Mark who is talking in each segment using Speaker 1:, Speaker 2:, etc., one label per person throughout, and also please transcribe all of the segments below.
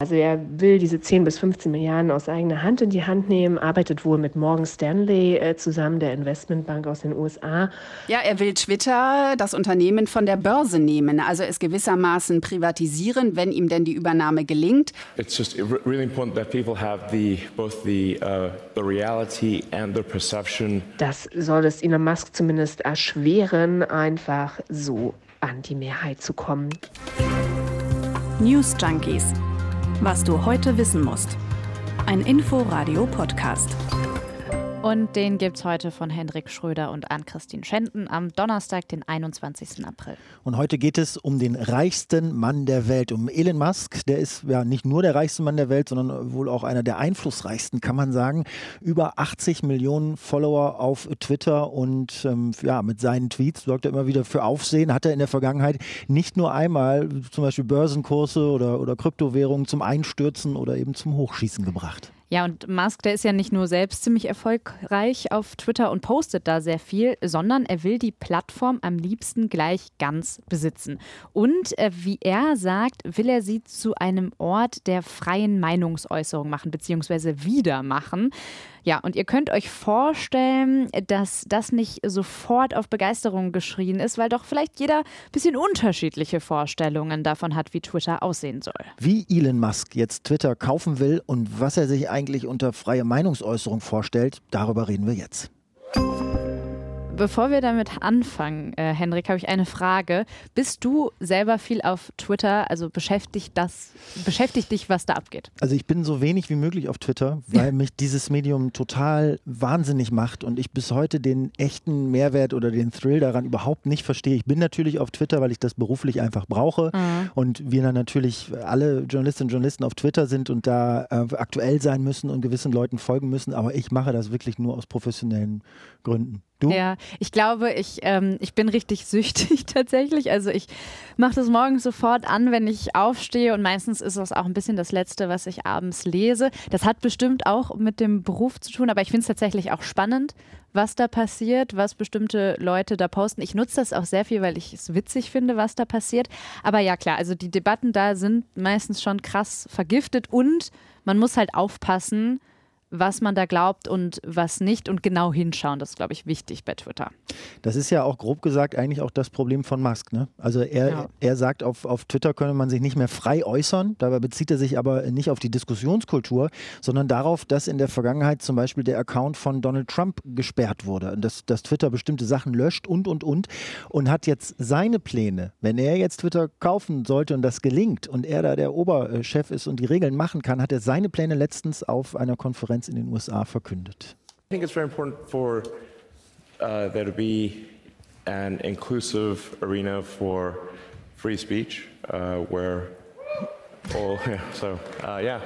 Speaker 1: Also er will diese 10 bis 15 Milliarden aus eigener Hand in die Hand nehmen, arbeitet wohl mit Morgan Stanley äh, zusammen, der Investmentbank aus den USA.
Speaker 2: Ja, er will Twitter, das Unternehmen, von der Börse nehmen, also es gewissermaßen privatisieren, wenn ihm denn die Übernahme gelingt.
Speaker 3: It's just really important that people have the both the uh, the reality and the perception.
Speaker 1: Das soll es Elon Musk zumindest erschweren, einfach so an die Mehrheit zu kommen.
Speaker 4: News Junkies was du heute wissen musst. Ein Info-Radio-Podcast.
Speaker 5: Und den gibt es heute von Hendrik Schröder und Ann-Christine Schenten am Donnerstag, den 21. April.
Speaker 6: Und heute geht es um den reichsten Mann der Welt, um Elon Musk. Der ist ja nicht nur der reichste Mann der Welt, sondern wohl auch einer der einflussreichsten, kann man sagen. Über 80 Millionen Follower auf Twitter und ähm, ja, mit seinen Tweets sorgt er immer wieder für Aufsehen. Hat er in der Vergangenheit nicht nur einmal zum Beispiel Börsenkurse oder, oder Kryptowährungen zum Einstürzen oder eben zum Hochschießen gebracht.
Speaker 5: Ja, und Musk, der ist ja nicht nur selbst ziemlich erfolgreich auf Twitter und postet da sehr viel, sondern er will die Plattform am liebsten gleich ganz besitzen. Und äh, wie er sagt, will er sie zu einem Ort der freien Meinungsäußerung machen, beziehungsweise wieder machen. Ja, und ihr könnt euch vorstellen, dass das nicht sofort auf Begeisterung geschrien ist, weil doch vielleicht jeder ein bisschen unterschiedliche Vorstellungen davon hat, wie Twitter aussehen soll.
Speaker 6: Wie Elon Musk jetzt Twitter kaufen will und was er sich eigentlich unter freie Meinungsäußerung vorstellt, darüber reden wir jetzt.
Speaker 5: Bevor wir damit anfangen, äh, Henrik, habe ich eine Frage. Bist du selber viel auf Twitter? Also beschäftigt das, beschäftigt dich, was da abgeht?
Speaker 6: Also ich bin so wenig wie möglich auf Twitter, weil mich dieses Medium total wahnsinnig macht und ich bis heute den echten Mehrwert oder den Thrill daran überhaupt nicht verstehe. Ich bin natürlich auf Twitter, weil ich das beruflich einfach brauche mhm. und wir dann natürlich alle Journalistinnen und Journalisten auf Twitter sind und da äh, aktuell sein müssen und gewissen Leuten folgen müssen, aber ich mache das wirklich nur aus professionellen Gründen. Du?
Speaker 5: Ja, ich glaube, ich, ähm, ich bin richtig süchtig tatsächlich. Also ich mache das morgens sofort an, wenn ich aufstehe und meistens ist das auch ein bisschen das Letzte, was ich abends lese. Das hat bestimmt auch mit dem Beruf zu tun, aber ich finde es tatsächlich auch spannend, was da passiert, was bestimmte Leute da posten. Ich nutze das auch sehr viel, weil ich es witzig finde, was da passiert. Aber ja, klar, also die Debatten da sind meistens schon krass vergiftet und man muss halt aufpassen, was man da glaubt und was nicht und genau hinschauen. Das ist, glaube ich, wichtig bei Twitter.
Speaker 6: Das ist ja auch grob gesagt eigentlich auch das Problem von Musk. Ne? Also er, ja. er sagt, auf, auf Twitter könne man sich nicht mehr frei äußern. Dabei bezieht er sich aber nicht auf die Diskussionskultur, sondern darauf, dass in der Vergangenheit zum Beispiel der Account von Donald Trump gesperrt wurde. Dass, dass Twitter bestimmte Sachen löscht und, und, und. Und hat jetzt seine Pläne, wenn er jetzt Twitter kaufen sollte und das gelingt und er da der Oberchef ist und die Regeln machen kann, hat er seine Pläne letztens auf einer Konferenz In den USA verkündet.
Speaker 3: I think it's very important for uh, there to be an inclusive arena for free speech uh, where all, yeah, so uh, yeah.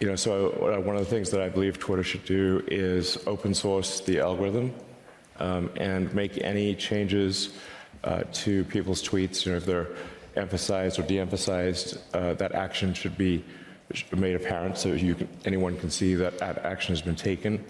Speaker 3: You know, so uh, one of the things that I believe Twitter should do is open source the algorithm um, and make any changes uh, to people's tweets. You know, if they're emphasized or de-emphasized, uh, that action should be made apparent so you can, anyone can see that action has been taken.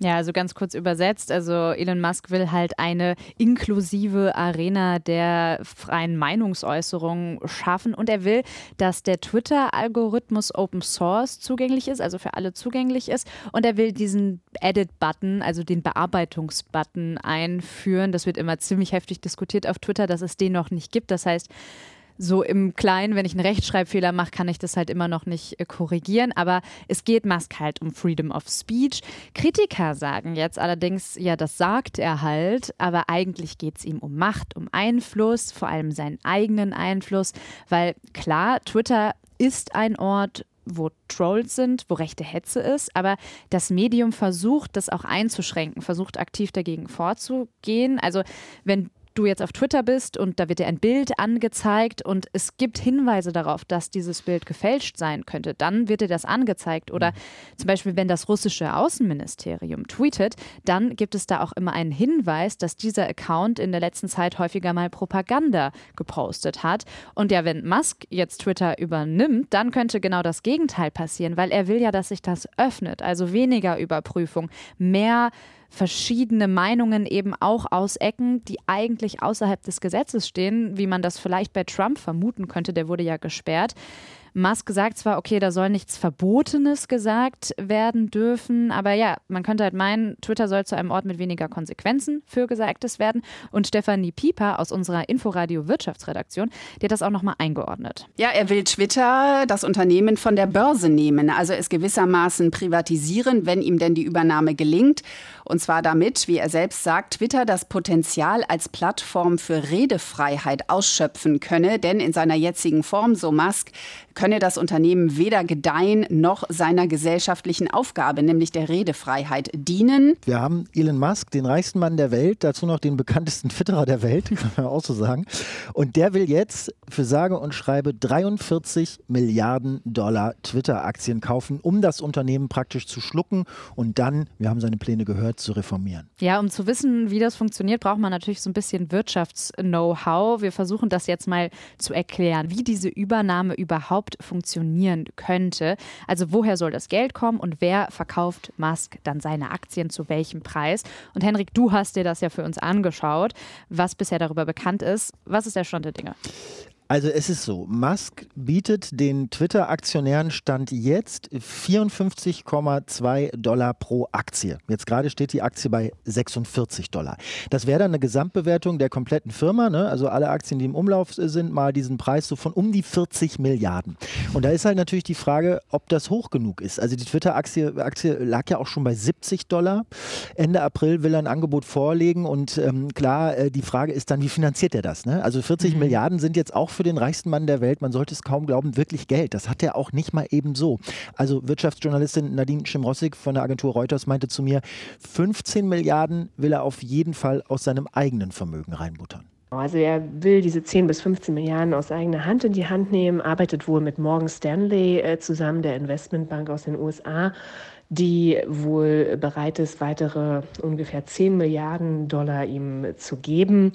Speaker 5: Ja, also ganz kurz übersetzt. Also Elon Musk will halt eine inklusive Arena der freien Meinungsäußerung schaffen und er will, dass der Twitter-Algorithmus Open Source zugänglich ist, also für alle zugänglich ist. Und er will diesen Edit-Button, also den Bearbeitungsbutton einführen. Das wird immer ziemlich heftig diskutiert auf Twitter, dass es den noch nicht gibt. Das heißt, so im Kleinen, wenn ich einen Rechtschreibfehler mache, kann ich das halt immer noch nicht äh, korrigieren. Aber es geht Musk halt um Freedom of Speech. Kritiker sagen jetzt allerdings, ja, das sagt er halt, aber eigentlich geht es ihm um Macht, um Einfluss, vor allem seinen eigenen Einfluss, weil klar, Twitter ist ein Ort, wo Trolls sind, wo rechte Hetze ist, aber das Medium versucht, das auch einzuschränken, versucht aktiv dagegen vorzugehen. Also wenn du jetzt auf Twitter bist und da wird dir ein Bild angezeigt und es gibt Hinweise darauf, dass dieses Bild gefälscht sein könnte, dann wird dir das angezeigt. Oder mhm. zum Beispiel, wenn das russische Außenministerium tweetet, dann gibt es da auch immer einen Hinweis, dass dieser Account in der letzten Zeit häufiger mal Propaganda gepostet hat. Und ja, wenn Musk jetzt Twitter übernimmt, dann könnte genau das Gegenteil passieren, weil er will ja, dass sich das öffnet. Also weniger Überprüfung, mehr verschiedene Meinungen eben auch aus Ecken, die eigentlich außerhalb des Gesetzes stehen, wie man das vielleicht bei Trump vermuten könnte, der wurde ja gesperrt. Musk sagt zwar, okay, da soll nichts Verbotenes gesagt werden dürfen, aber ja, man könnte halt meinen, Twitter soll zu einem Ort mit weniger Konsequenzen für Gesagtes werden. Und Stefanie Pieper aus unserer Inforadio Wirtschaftsredaktion, die hat das auch nochmal eingeordnet.
Speaker 2: Ja, er will Twitter, das Unternehmen, von der Börse nehmen, also es gewissermaßen privatisieren, wenn ihm denn die Übernahme gelingt. Und zwar damit, wie er selbst sagt, Twitter das Potenzial als Plattform für Redefreiheit ausschöpfen könne. Denn in seiner jetzigen Form, so Musk, könne das Unternehmen weder gedeihen noch seiner gesellschaftlichen Aufgabe, nämlich der Redefreiheit, dienen.
Speaker 6: Wir haben Elon Musk, den reichsten Mann der Welt, dazu noch den bekanntesten Twitterer der Welt, kann man auch so sagen. Und der will jetzt für sage und schreibe 43 Milliarden Dollar Twitter-Aktien kaufen, um das Unternehmen praktisch zu schlucken und dann, wir haben seine Pläne gehört, zu reformieren.
Speaker 5: Ja, um zu wissen, wie das funktioniert, braucht man natürlich so ein bisschen Wirtschafts-Know-how. Wir versuchen das jetzt mal zu erklären, wie diese Übernahme überhaupt funktionieren könnte. Also woher soll das Geld kommen und wer verkauft Musk dann seine Aktien zu welchem Preis? Und Henrik, du hast dir das ja für uns angeschaut, was bisher darüber bekannt ist. Was ist der Stand der Dinge?
Speaker 6: Also es ist so, Musk bietet den Twitter-Aktionären Stand jetzt 54,2 Dollar pro Aktie. Jetzt gerade steht die Aktie bei 46 Dollar. Das wäre dann eine Gesamtbewertung der kompletten Firma, ne? also alle Aktien, die im Umlauf sind, mal diesen Preis so von um die 40 Milliarden. Und da ist halt natürlich die Frage, ob das hoch genug ist. Also die Twitter-Aktie Aktie lag ja auch schon bei 70 Dollar. Ende April will er ein Angebot vorlegen und ähm, klar, äh, die Frage ist dann, wie finanziert er das? Ne? Also 40 mhm. Milliarden sind jetzt auch für den reichsten Mann der Welt, man sollte es kaum glauben, wirklich Geld. Das hat er auch nicht mal eben so. Also Wirtschaftsjournalistin Nadine Schimrossig von der Agentur Reuters meinte zu mir, 15 Milliarden will er auf jeden Fall aus seinem eigenen Vermögen reinbuttern.
Speaker 1: Also er will diese 10 bis 15 Milliarden aus eigener Hand in die Hand nehmen, arbeitet wohl mit Morgan Stanley äh, zusammen, der Investmentbank aus den USA, die wohl bereit ist, weitere ungefähr 10 Milliarden Dollar ihm zu geben.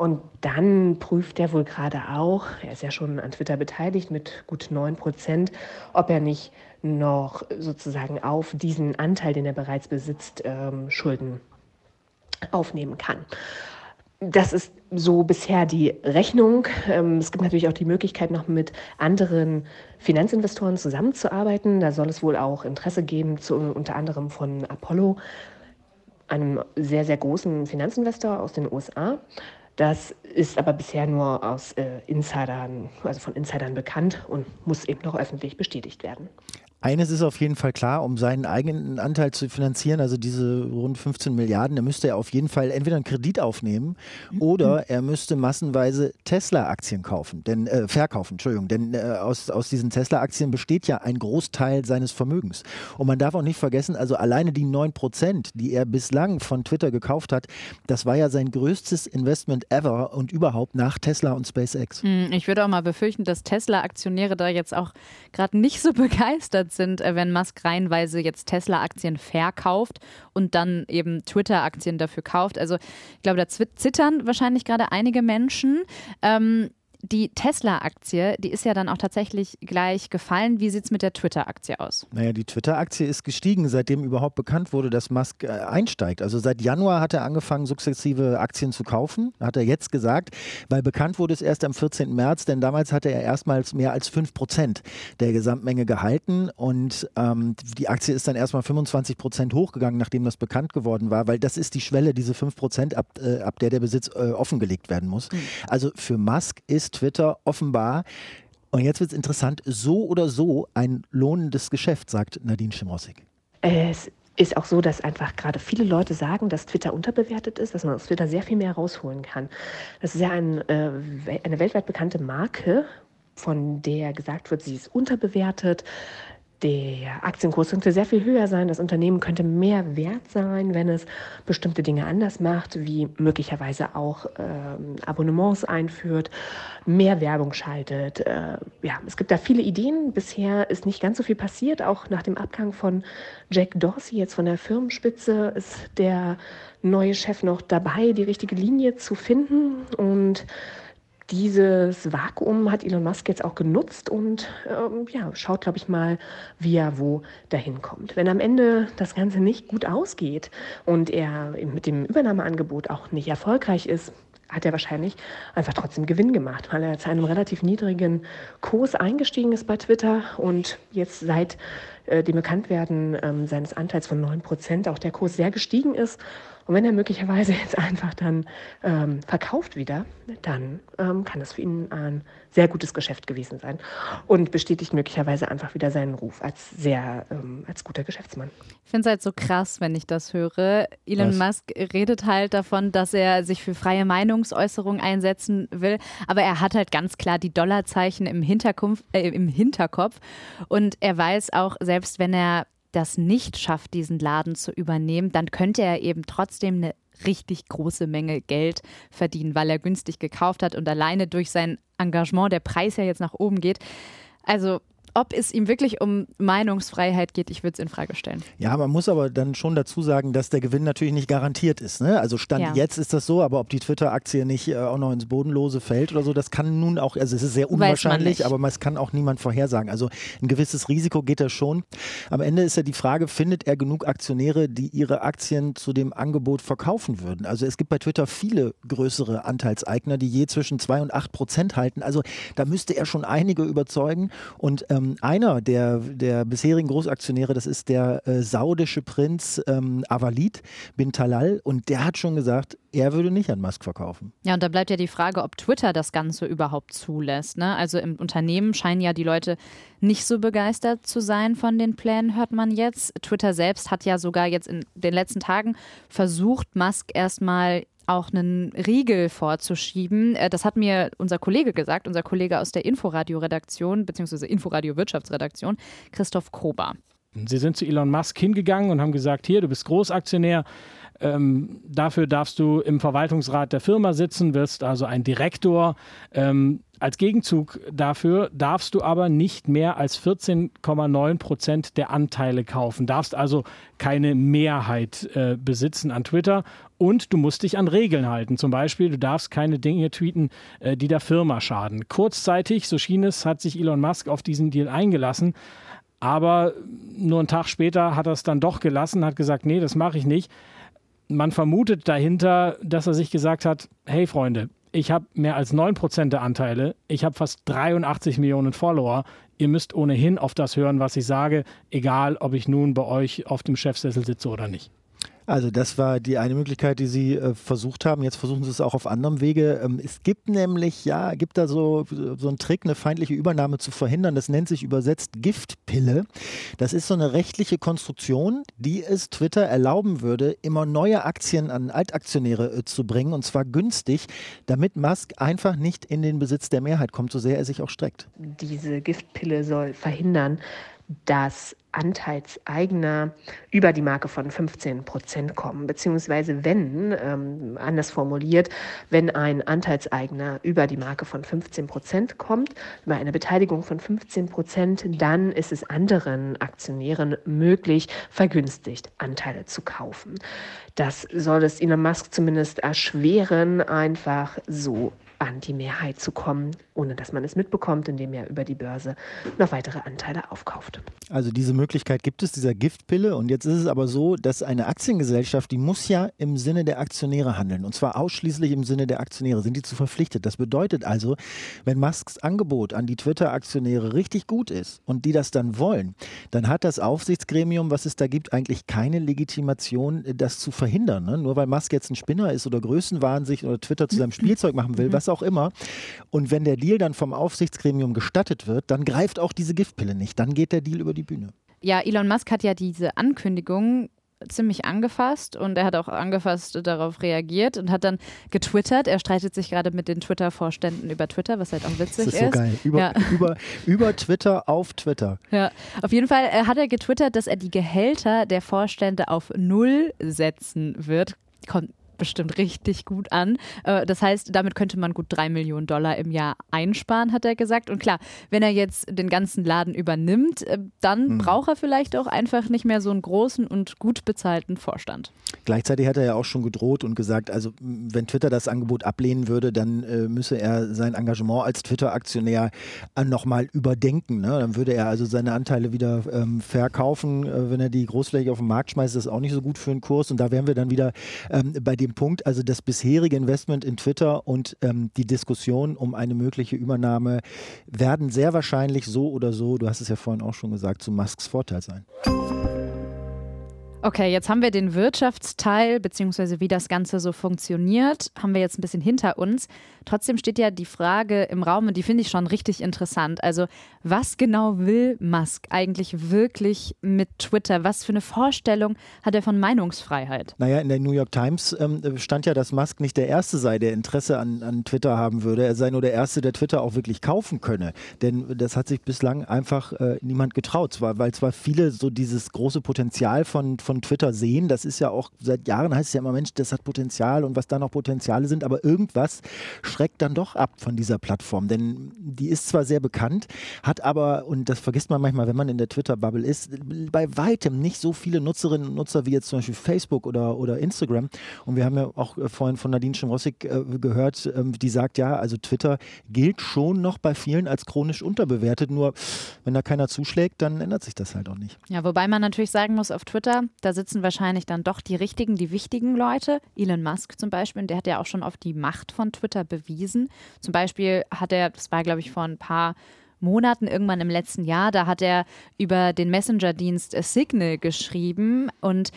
Speaker 1: Und dann prüft er wohl gerade auch, er ist ja schon an Twitter beteiligt mit gut 9 Prozent, ob er nicht noch sozusagen auf diesen Anteil, den er bereits besitzt, ähm, Schulden aufnehmen kann. Das ist so bisher die Rechnung. Ähm, es gibt natürlich auch die Möglichkeit, noch mit anderen Finanzinvestoren zusammenzuarbeiten. Da soll es wohl auch Interesse geben, zu, unter anderem von Apollo, einem sehr, sehr großen Finanzinvestor aus den USA. Das ist aber bisher nur aus äh, Insidern, also von Insidern bekannt und muss eben noch öffentlich bestätigt werden.
Speaker 6: Eines ist auf jeden Fall klar, um seinen eigenen Anteil zu finanzieren, also diese rund 15 Milliarden, da müsste er auf jeden Fall entweder einen Kredit aufnehmen oder mhm. er müsste massenweise Tesla-Aktien kaufen, denn äh, verkaufen, Entschuldigung, denn äh, aus, aus diesen Tesla-Aktien besteht ja ein Großteil seines Vermögens. Und man darf auch nicht vergessen, also alleine die 9 Prozent, die er bislang von Twitter gekauft hat, das war ja sein größtes Investment ever und überhaupt nach Tesla und SpaceX.
Speaker 5: Hm, ich würde auch mal befürchten, dass Tesla-Aktionäre da jetzt auch gerade nicht so begeistert sind, äh, wenn Musk reihenweise jetzt Tesla-Aktien verkauft und dann eben Twitter-Aktien dafür kauft. Also ich glaube, da zittern wahrscheinlich gerade einige Menschen. Ähm, die Tesla-Aktie, die ist ja dann auch tatsächlich gleich gefallen. Wie sieht es mit der Twitter-Aktie aus?
Speaker 6: Naja, die Twitter-Aktie ist gestiegen, seitdem überhaupt bekannt wurde, dass Musk äh, einsteigt. Also seit Januar hat er angefangen, sukzessive Aktien zu kaufen, hat er jetzt gesagt, weil bekannt wurde es erst am 14. März, denn damals hatte er erstmals mehr als 5 Prozent der Gesamtmenge gehalten und ähm, die Aktie ist dann erstmal 25 Prozent hochgegangen, nachdem das bekannt geworden war, weil das ist die Schwelle, diese 5 Prozent, ab, äh, ab der der Besitz äh, offengelegt werden muss. Mhm. Also für Musk ist Twitter offenbar und jetzt wird es interessant, so oder so ein lohnendes Geschäft, sagt Nadine Schimrossig.
Speaker 1: Es ist auch so, dass einfach gerade viele Leute sagen, dass Twitter unterbewertet ist, dass man aus Twitter sehr viel mehr rausholen kann. Das ist ja ein, äh, eine weltweit bekannte Marke, von der gesagt wird, sie ist unterbewertet der Aktienkurs könnte sehr viel höher sein. Das Unternehmen könnte mehr wert sein, wenn es bestimmte Dinge anders macht, wie möglicherweise auch ähm, Abonnements einführt, mehr Werbung schaltet. Äh, ja, es gibt da viele Ideen. Bisher ist nicht ganz so viel passiert. Auch nach dem Abgang von Jack Dorsey jetzt von der Firmenspitze ist der neue Chef noch dabei, die richtige Linie zu finden und dieses Vakuum hat Elon Musk jetzt auch genutzt und ähm, ja, schaut, glaube ich, mal, wie er wo dahin kommt. Wenn am Ende das Ganze nicht gut ausgeht und er mit dem Übernahmeangebot auch nicht erfolgreich ist, hat er wahrscheinlich einfach trotzdem Gewinn gemacht, weil er zu einem relativ niedrigen Kurs eingestiegen ist bei Twitter und jetzt seit äh, dem Bekanntwerden ähm, seines Anteils von 9 Prozent auch der Kurs sehr gestiegen ist und wenn er möglicherweise jetzt einfach dann ähm, verkauft wieder, dann ähm, kann das für ihn ein sehr gutes Geschäft gewesen sein und bestätigt möglicherweise einfach wieder seinen Ruf als sehr, ähm, als guter Geschäftsmann.
Speaker 5: Ich finde es halt so krass, wenn ich das höre. Elon Was? Musk redet halt davon, dass er sich für freie Meinungsäußerung einsetzen will, aber er hat halt ganz klar die Dollarzeichen im, Hinterkopf, äh, im Hinterkopf und er weiß auch, selbst wenn er das nicht schafft, diesen Laden zu übernehmen, dann könnte er eben trotzdem eine richtig große Menge Geld verdienen, weil er günstig gekauft hat und alleine durch sein Engagement der Preis ja jetzt nach oben geht. Also ob es ihm wirklich um Meinungsfreiheit geht, ich würde es in Frage stellen.
Speaker 6: Ja, man muss aber dann schon dazu sagen, dass der Gewinn natürlich nicht garantiert ist. Ne? Also Stand ja. jetzt ist das so, aber ob die Twitter-Aktie nicht äh, auch noch ins Bodenlose fällt oder so, das kann nun auch, also es ist sehr unwahrscheinlich, aber es kann auch niemand vorhersagen. Also ein gewisses Risiko geht da schon. Am Ende ist ja die Frage, findet er genug Aktionäre, die ihre Aktien zu dem Angebot verkaufen würden? Also es gibt bei Twitter viele größere Anteilseigner, die je zwischen 2 und 8 Prozent halten. Also da müsste er schon einige überzeugen und ähm, ähm, einer der, der bisherigen Großaktionäre, das ist der äh, saudische Prinz ähm, Avalid bin Talal und der hat schon gesagt, er würde nicht an Musk verkaufen.
Speaker 5: Ja, und da bleibt ja die Frage, ob Twitter das Ganze überhaupt zulässt. Ne? Also im Unternehmen scheinen ja die Leute nicht so begeistert zu sein von den Plänen, hört man jetzt. Twitter selbst hat ja sogar jetzt in den letzten Tagen versucht, Musk erstmal auch einen Riegel vorzuschieben. Äh, das hat mir unser Kollege gesagt, unser Kollege aus der Inforadio-Redaktion, beziehungsweise Inforadio-Wirtschaftsredaktion, Christoph Kober.
Speaker 7: Sie sind zu Elon Musk hingegangen und haben gesagt, hier, du bist Großaktionär, ähm, dafür darfst du im Verwaltungsrat der Firma sitzen, wirst also ein Direktor. Ähm, als Gegenzug dafür darfst du aber nicht mehr als 14,9 Prozent der Anteile kaufen, darfst also keine Mehrheit äh, besitzen an Twitter und du musst dich an Regeln halten. Zum Beispiel, du darfst keine Dinge tweeten, äh, die der Firma schaden. Kurzzeitig, so schien es, hat sich Elon Musk auf diesen Deal eingelassen. Aber nur einen Tag später hat er es dann doch gelassen, hat gesagt, nee, das mache ich nicht. Man vermutet dahinter, dass er sich gesagt hat, hey Freunde, ich habe mehr als 9% der Anteile, ich habe fast 83 Millionen Follower. Ihr müsst ohnehin auf das hören, was ich sage, egal ob ich nun bei euch auf dem Chefsessel sitze oder nicht.
Speaker 6: Also das war die eine Möglichkeit, die Sie äh, versucht haben. Jetzt versuchen Sie es auch auf anderem Wege. Ähm, es gibt nämlich, ja, gibt da so, so einen Trick, eine feindliche Übernahme zu verhindern. Das nennt sich übersetzt Giftpille. Das ist so eine rechtliche Konstruktion, die es Twitter erlauben würde, immer neue Aktien an Altaktionäre äh, zu bringen und zwar günstig, damit Musk einfach nicht in den Besitz der Mehrheit kommt, so sehr er sich auch streckt.
Speaker 1: Diese Giftpille soll verhindern, dass Anteilseigner über die Marke von 15 Prozent kommen, beziehungsweise wenn, ähm, anders formuliert, wenn ein Anteilseigner über die Marke von 15 Prozent kommt, über eine Beteiligung von 15 Prozent, dann ist es anderen Aktionären möglich, vergünstigt Anteile zu kaufen. Das soll es Elon Musk zumindest erschweren, einfach so an die Mehrheit zu kommen, ohne dass man es mitbekommt, indem er über die Börse noch weitere Anteile aufkauft.
Speaker 6: Also diese Möglichkeit gibt es, dieser Giftpille. Und jetzt ist es aber so, dass eine Aktiengesellschaft, die muss ja im Sinne der Aktionäre handeln. Und zwar ausschließlich im Sinne der Aktionäre. Sind die zu verpflichtet? Das bedeutet also, wenn Musks Angebot an die Twitter-Aktionäre richtig gut ist und die das dann wollen, dann hat das Aufsichtsgremium, was es da gibt, eigentlich keine Legitimation, das zu verhindern. Ne? Nur weil Musk jetzt ein Spinner ist oder Größenwahn sich oder Twitter zu seinem Spielzeug machen will, was auch immer. Und wenn der Deal dann vom Aufsichtsgremium gestattet wird, dann greift auch diese Giftpille nicht. Dann geht der Deal über die Bühne.
Speaker 5: Ja, Elon Musk hat ja diese Ankündigung ziemlich angefasst und er hat auch angefasst darauf reagiert und hat dann getwittert. Er streitet sich gerade mit den Twitter-Vorständen über Twitter, was halt auch witzig ist.
Speaker 6: Das ist so geil. Über, ja. über, über Twitter auf Twitter.
Speaker 5: Ja, auf jeden Fall äh, hat er getwittert, dass er die Gehälter der Vorstände auf Null setzen wird. Kommt bestimmt richtig gut an. Äh, das heißt, damit könnte man gut drei Millionen Dollar im Jahr einsparen, hat er gesagt. Und klar, wenn er jetzt den ganzen Laden übernimmt, äh, dann mhm. braucht er vielleicht auch einfach nicht mehr so einen großen und gut bezahlten Vorstand.
Speaker 6: Gleichzeitig hat er ja auch schon gedroht und gesagt, also wenn Twitter das Angebot ablehnen würde, dann äh, müsse er sein Engagement als Twitter-Aktionär äh, nochmal überdenken. Ne? Dann würde er also seine Anteile wieder ähm, verkaufen. Äh, wenn er die großflächig auf den Markt schmeißt, ist das auch nicht so gut für den Kurs. Und da wären wir dann wieder ähm, bei dem Punkt, also das bisherige Investment in Twitter und ähm, die Diskussion um eine mögliche Übernahme werden sehr wahrscheinlich so oder so, du hast es ja vorhin auch schon gesagt, zu Musks Vorteil sein.
Speaker 5: Okay, jetzt haben wir den Wirtschaftsteil, beziehungsweise wie das Ganze so funktioniert, haben wir jetzt ein bisschen hinter uns. Trotzdem steht ja die Frage im Raum und die finde ich schon richtig interessant. Also, was genau will Musk eigentlich wirklich mit Twitter? Was für eine Vorstellung hat er von Meinungsfreiheit?
Speaker 6: Naja, in der New York Times ähm, stand ja, dass Musk nicht der Erste sei, der Interesse an, an Twitter haben würde. Er sei nur der Erste, der Twitter auch wirklich kaufen könne. Denn das hat sich bislang einfach äh, niemand getraut. Weil zwar viele so dieses große Potenzial von, von von Twitter sehen. Das ist ja auch seit Jahren heißt es ja immer, Mensch, das hat Potenzial und was da noch Potenziale sind, aber irgendwas schreckt dann doch ab von dieser Plattform. Denn die ist zwar sehr bekannt, hat aber, und das vergisst man manchmal, wenn man in der Twitter-Bubble ist, bei weitem nicht so viele Nutzerinnen und Nutzer wie jetzt zum Beispiel Facebook oder, oder Instagram. Und wir haben ja auch äh, vorhin von Nadine Schimrossig äh, gehört, äh, die sagt, ja, also Twitter gilt schon noch bei vielen als chronisch unterbewertet. Nur wenn da keiner zuschlägt, dann ändert sich das halt auch nicht.
Speaker 5: Ja, wobei man natürlich sagen muss, auf Twitter, da sitzen wahrscheinlich dann doch die richtigen, die wichtigen Leute. Elon Musk zum Beispiel, der hat ja auch schon auf die Macht von Twitter bewiesen. Zum Beispiel hat er, das war glaube ich vor ein paar Monaten, irgendwann im letzten Jahr, da hat er über den Messenger-Dienst Signal geschrieben und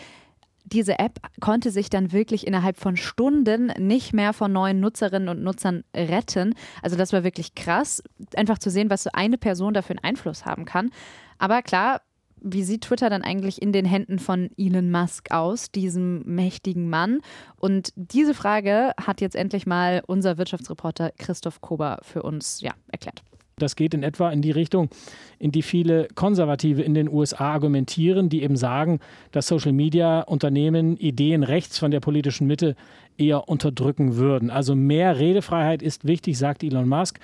Speaker 5: diese App konnte sich dann wirklich innerhalb von Stunden nicht mehr von neuen Nutzerinnen und Nutzern retten. Also das war wirklich krass, einfach zu sehen, was so eine Person dafür einen Einfluss haben kann. Aber klar, wie sieht Twitter dann eigentlich in den Händen von Elon Musk aus, diesem mächtigen Mann? Und diese Frage hat jetzt endlich mal unser Wirtschaftsreporter Christoph Kober für uns ja, erklärt.
Speaker 7: Das geht in etwa in die Richtung, in die viele Konservative in den USA argumentieren, die eben sagen, dass Social-Media-Unternehmen Ideen rechts von der politischen Mitte eher unterdrücken würden. Also mehr Redefreiheit ist wichtig, sagt Elon Musk.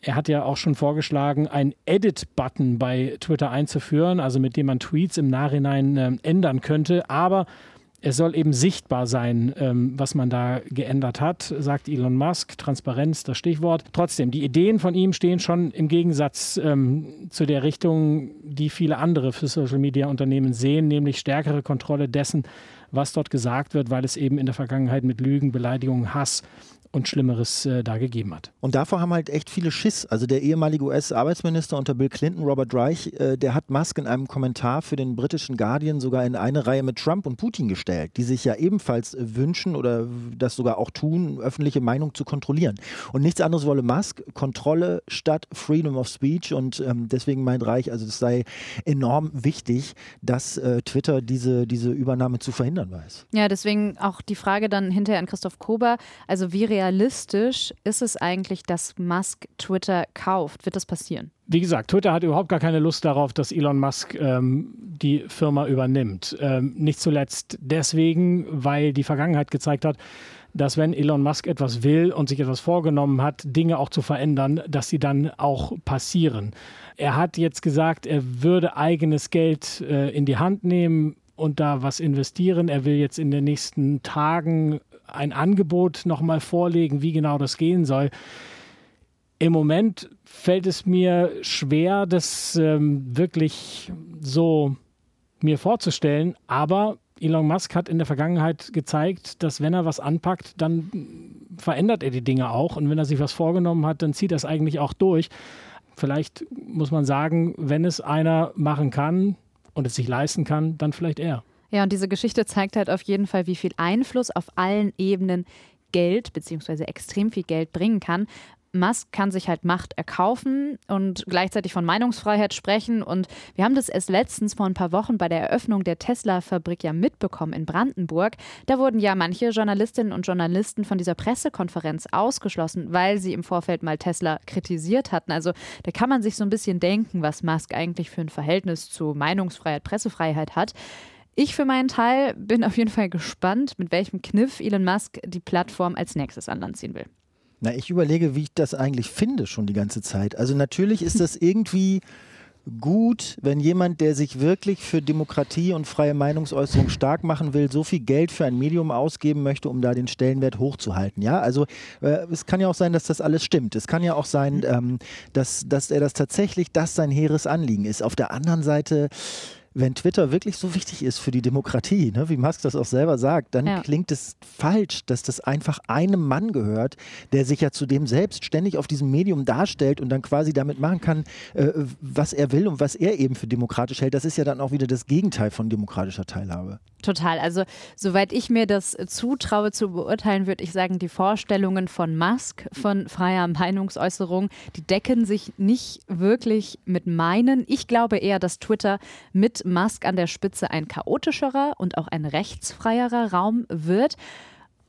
Speaker 7: Er hat ja auch schon vorgeschlagen, einen Edit-Button bei Twitter einzuführen, also mit dem man Tweets im Nachhinein äh, ändern könnte. Aber es soll eben sichtbar sein, ähm, was man da geändert hat, sagt Elon Musk. Transparenz, das Stichwort. Trotzdem, die Ideen von ihm stehen schon im Gegensatz ähm, zu der Richtung, die viele andere für Social-Media-Unternehmen sehen, nämlich stärkere Kontrolle dessen, was dort gesagt wird, weil es eben in der Vergangenheit mit Lügen, Beleidigungen, Hass und Schlimmeres äh, da gegeben hat.
Speaker 6: Und davor haben halt echt viele Schiss. Also der ehemalige US-Arbeitsminister unter Bill Clinton, Robert Reich, äh, der hat Musk in einem Kommentar für den britischen Guardian sogar in eine Reihe mit Trump und Putin gestellt, die sich ja ebenfalls äh, wünschen oder das sogar auch tun, öffentliche Meinung zu kontrollieren. Und nichts anderes wolle Musk, Kontrolle statt Freedom of Speech. Und ähm, deswegen meint Reich, also es sei enorm wichtig, dass äh, Twitter diese, diese Übernahme zu verhindern weiß.
Speaker 5: Ja, deswegen auch die Frage dann hinterher an Christoph Kober. Also wie realistisch ist es eigentlich, dass Musk Twitter kauft? Wird das passieren?
Speaker 7: Wie gesagt, Twitter hat überhaupt gar keine Lust darauf, dass Elon Musk ähm, die Firma übernimmt. Ähm, nicht zuletzt deswegen, weil die Vergangenheit gezeigt hat, dass wenn Elon Musk etwas will und sich etwas vorgenommen hat, Dinge auch zu verändern, dass sie dann auch passieren. Er hat jetzt gesagt, er würde eigenes Geld äh, in die Hand nehmen und da was investieren. Er will jetzt in den nächsten Tagen ein Angebot nochmal vorlegen, wie genau das gehen soll. Im Moment fällt es mir schwer, das ähm, wirklich so mir vorzustellen, aber Elon Musk hat in der Vergangenheit gezeigt, dass wenn er was anpackt, dann verändert er die Dinge auch und wenn er sich was vorgenommen hat, dann zieht er es eigentlich auch durch. Vielleicht muss man sagen, wenn es einer machen kann und es sich leisten kann, dann vielleicht er.
Speaker 5: Ja, und diese Geschichte zeigt halt auf jeden Fall, wie viel Einfluss auf allen Ebenen Geld bzw. extrem viel Geld bringen kann. Musk kann sich halt Macht erkaufen und gleichzeitig von Meinungsfreiheit sprechen. Und wir haben das erst letztens vor ein paar Wochen bei der Eröffnung der Tesla-Fabrik ja mitbekommen in Brandenburg. Da wurden ja manche Journalistinnen und Journalisten von dieser Pressekonferenz ausgeschlossen, weil sie im Vorfeld mal Tesla kritisiert hatten. Also da kann man sich so ein bisschen denken, was Musk eigentlich für ein Verhältnis zu Meinungsfreiheit, Pressefreiheit hat. Ich für meinen Teil bin auf jeden Fall gespannt, mit welchem Kniff Elon Musk die Plattform als nächstes an Land ziehen will.
Speaker 6: Na, ich überlege, wie ich das eigentlich finde schon die ganze Zeit. Also natürlich ist das irgendwie gut, wenn jemand, der sich wirklich für Demokratie und freie Meinungsäußerung stark machen will, so viel Geld für ein Medium ausgeben möchte, um da den Stellenwert hochzuhalten. Ja, also äh, es kann ja auch sein, dass das alles stimmt. Es kann ja auch sein, ähm, dass, dass er das tatsächlich, das sein hehres Anliegen ist. Auf der anderen Seite wenn Twitter wirklich so wichtig ist für die Demokratie, ne, wie Musk das auch selber sagt, dann ja. klingt es falsch, dass das einfach einem Mann gehört, der sich ja zudem selbst ständig auf diesem Medium darstellt und dann quasi damit machen kann, äh, was er will und was er eben für demokratisch hält. Das ist ja dann auch wieder das Gegenteil von demokratischer Teilhabe.
Speaker 5: Total. Also, soweit ich mir das zutraue zu beurteilen, würde ich sagen, die Vorstellungen von Musk, von freier Meinungsäußerung, die decken sich nicht wirklich mit meinen. Ich glaube eher, dass Twitter mit Musk an der Spitze ein chaotischerer und auch ein rechtsfreierer Raum wird.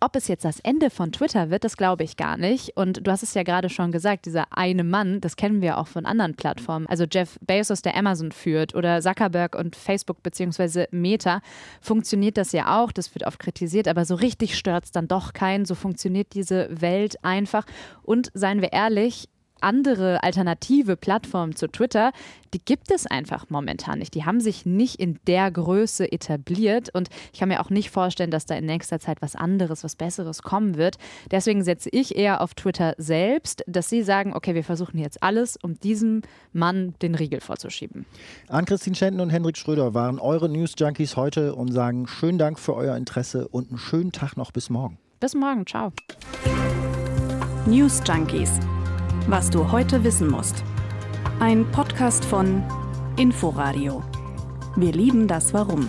Speaker 5: Ob es jetzt das Ende von Twitter wird, das glaube ich gar nicht. Und du hast es ja gerade schon gesagt, dieser eine Mann, das kennen wir auch von anderen Plattformen. Also Jeff Bezos, der Amazon führt, oder Zuckerberg und Facebook bzw. Meta, funktioniert das ja auch. Das wird oft kritisiert, aber so richtig stört es dann doch keinen. So funktioniert diese Welt einfach. Und seien wir ehrlich, andere alternative Plattformen zu Twitter, die gibt es einfach momentan nicht. Die haben sich nicht in der Größe etabliert und ich kann mir auch nicht vorstellen, dass da in nächster Zeit was anderes, was Besseres kommen wird. Deswegen setze ich eher auf Twitter selbst, dass sie sagen, okay, wir versuchen jetzt alles, um diesem Mann den Riegel vorzuschieben.
Speaker 6: Ann-Christine Schenten und Hendrik Schröder waren eure News Junkies heute und sagen schönen Dank für euer Interesse und einen schönen Tag noch bis morgen.
Speaker 5: Bis morgen, ciao.
Speaker 4: News Junkies was du heute wissen musst. Ein Podcast von Inforadio. Wir lieben das Warum.